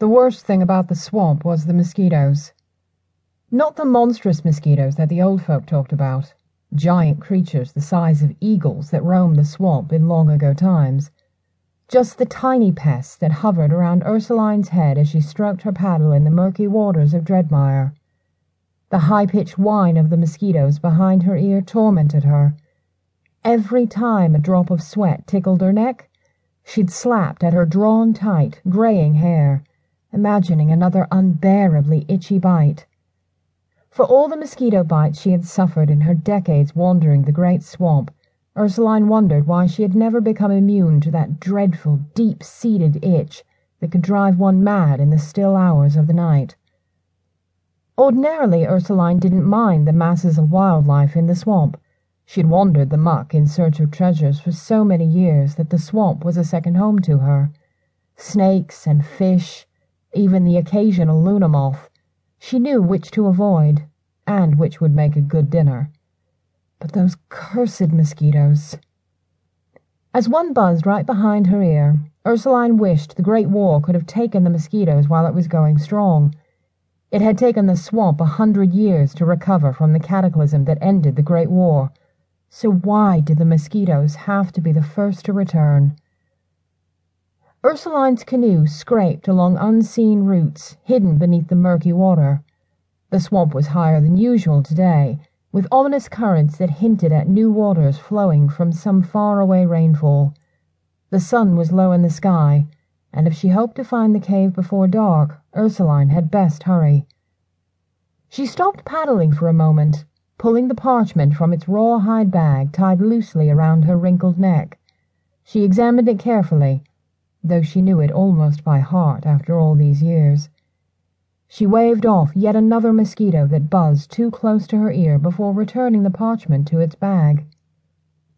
The worst thing about the swamp was the mosquitoes. Not the monstrous mosquitoes that the old folk talked about, giant creatures the size of eagles that roamed the swamp in long ago times. Just the tiny pests that hovered around Ursuline's head as she stroked her paddle in the murky waters of Dreadmire. The high pitched whine of the mosquitoes behind her ear tormented her. Every time a drop of sweat tickled her neck, she'd slapped at her drawn tight, graying hair, imagining another unbearably itchy bite. For all the mosquito bites she had suffered in her decades wandering the great swamp, Ursuline wondered why she had never become immune to that dreadful, deep seated itch that could drive one mad in the still hours of the night. Ordinarily, Ursuline didn't mind the masses of wildlife in the swamp. She had wandered the muck in search of treasures for so many years that the swamp was a second home to her. Snakes and fish, even the occasional Luna moth. She knew which to avoid, and which would make a good dinner. But those cursed mosquitoes! As one buzzed right behind her ear, Ursuline wished the Great War could have taken the mosquitoes while it was going strong. It had taken the swamp a hundred years to recover from the cataclysm that ended the Great War. So why did the mosquitoes have to be the first to return? Ursuline's canoe scraped along unseen roots hidden beneath the murky water. The swamp was higher than usual today, with ominous currents that hinted at new waters flowing from some far-away rainfall. The sun was low in the sky, and if she hoped to find the cave before dark, Ursuline had best hurry. She stopped paddling for a moment, pulling the parchment from its rawhide bag tied loosely around her wrinkled neck. She examined it carefully, though she knew it almost by heart after all these years. She waved off yet another mosquito that buzzed too close to her ear before returning the parchment to its bag.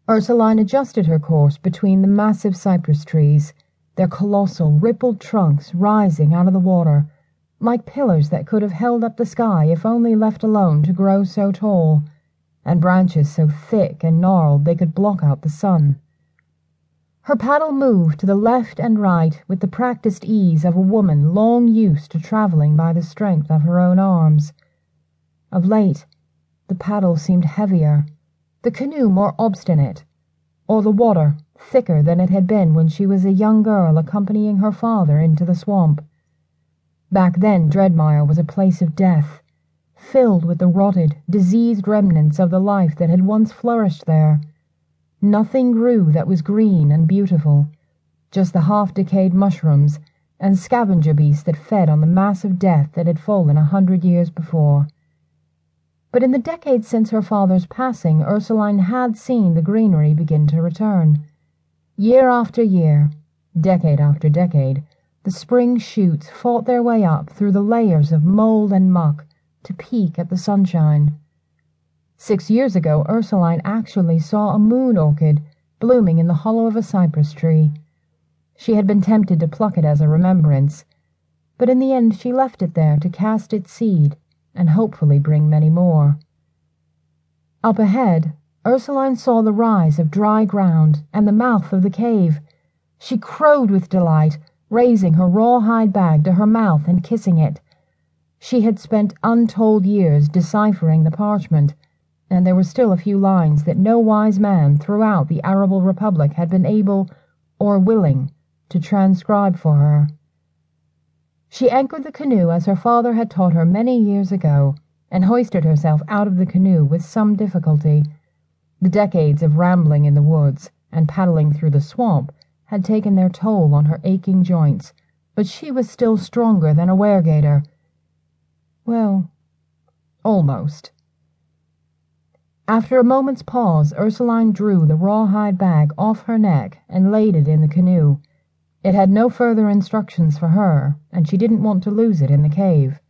Ursuline adjusted her course between the massive cypress trees, their colossal, rippled trunks rising out of the water, like pillars that could have held up the sky if only left alone to grow so tall, and branches so thick and gnarled they could block out the sun. Her paddle moved to the left and right with the practiced ease of a woman long used to traveling by the strength of her own arms. Of late, the paddle seemed heavier, the canoe more obstinate, or the water thicker than it had been when she was a young girl accompanying her father into the swamp. Back then, Dreadmire was a place of death, filled with the rotted, diseased remnants of the life that had once flourished there. Nothing grew that was green and beautiful, just the half-decayed mushrooms and scavenger beasts that fed on the mass of death that had fallen a hundred years before. But in the decades since her father's passing, Ursuline had seen the greenery begin to return. Year after year, decade after decade, the spring shoots fought their way up through the layers of mold and muck to peek at the sunshine. Six years ago, Ursuline actually saw a moon orchid blooming in the hollow of a cypress tree. She had been tempted to pluck it as a remembrance, but in the end she left it there to cast its seed and hopefully bring many more. Up ahead, Ursuline saw the rise of dry ground and the mouth of the cave. She crowed with delight, raising her rawhide bag to her mouth and kissing it. She had spent untold years deciphering the parchment and there were still a few lines that no wise man throughout the Arable Republic had been able or willing to transcribe for her. She anchored the canoe as her father had taught her many years ago, and hoisted herself out of the canoe with some difficulty. The decades of rambling in the woods and paddling through the swamp had taken their toll on her aching joints, but she was still stronger than a weregator. Well, almost. After a moment's pause, Ursuline drew the rawhide bag off her neck and laid it in the canoe. It had no further instructions for her, and she didn't want to lose it in the cave.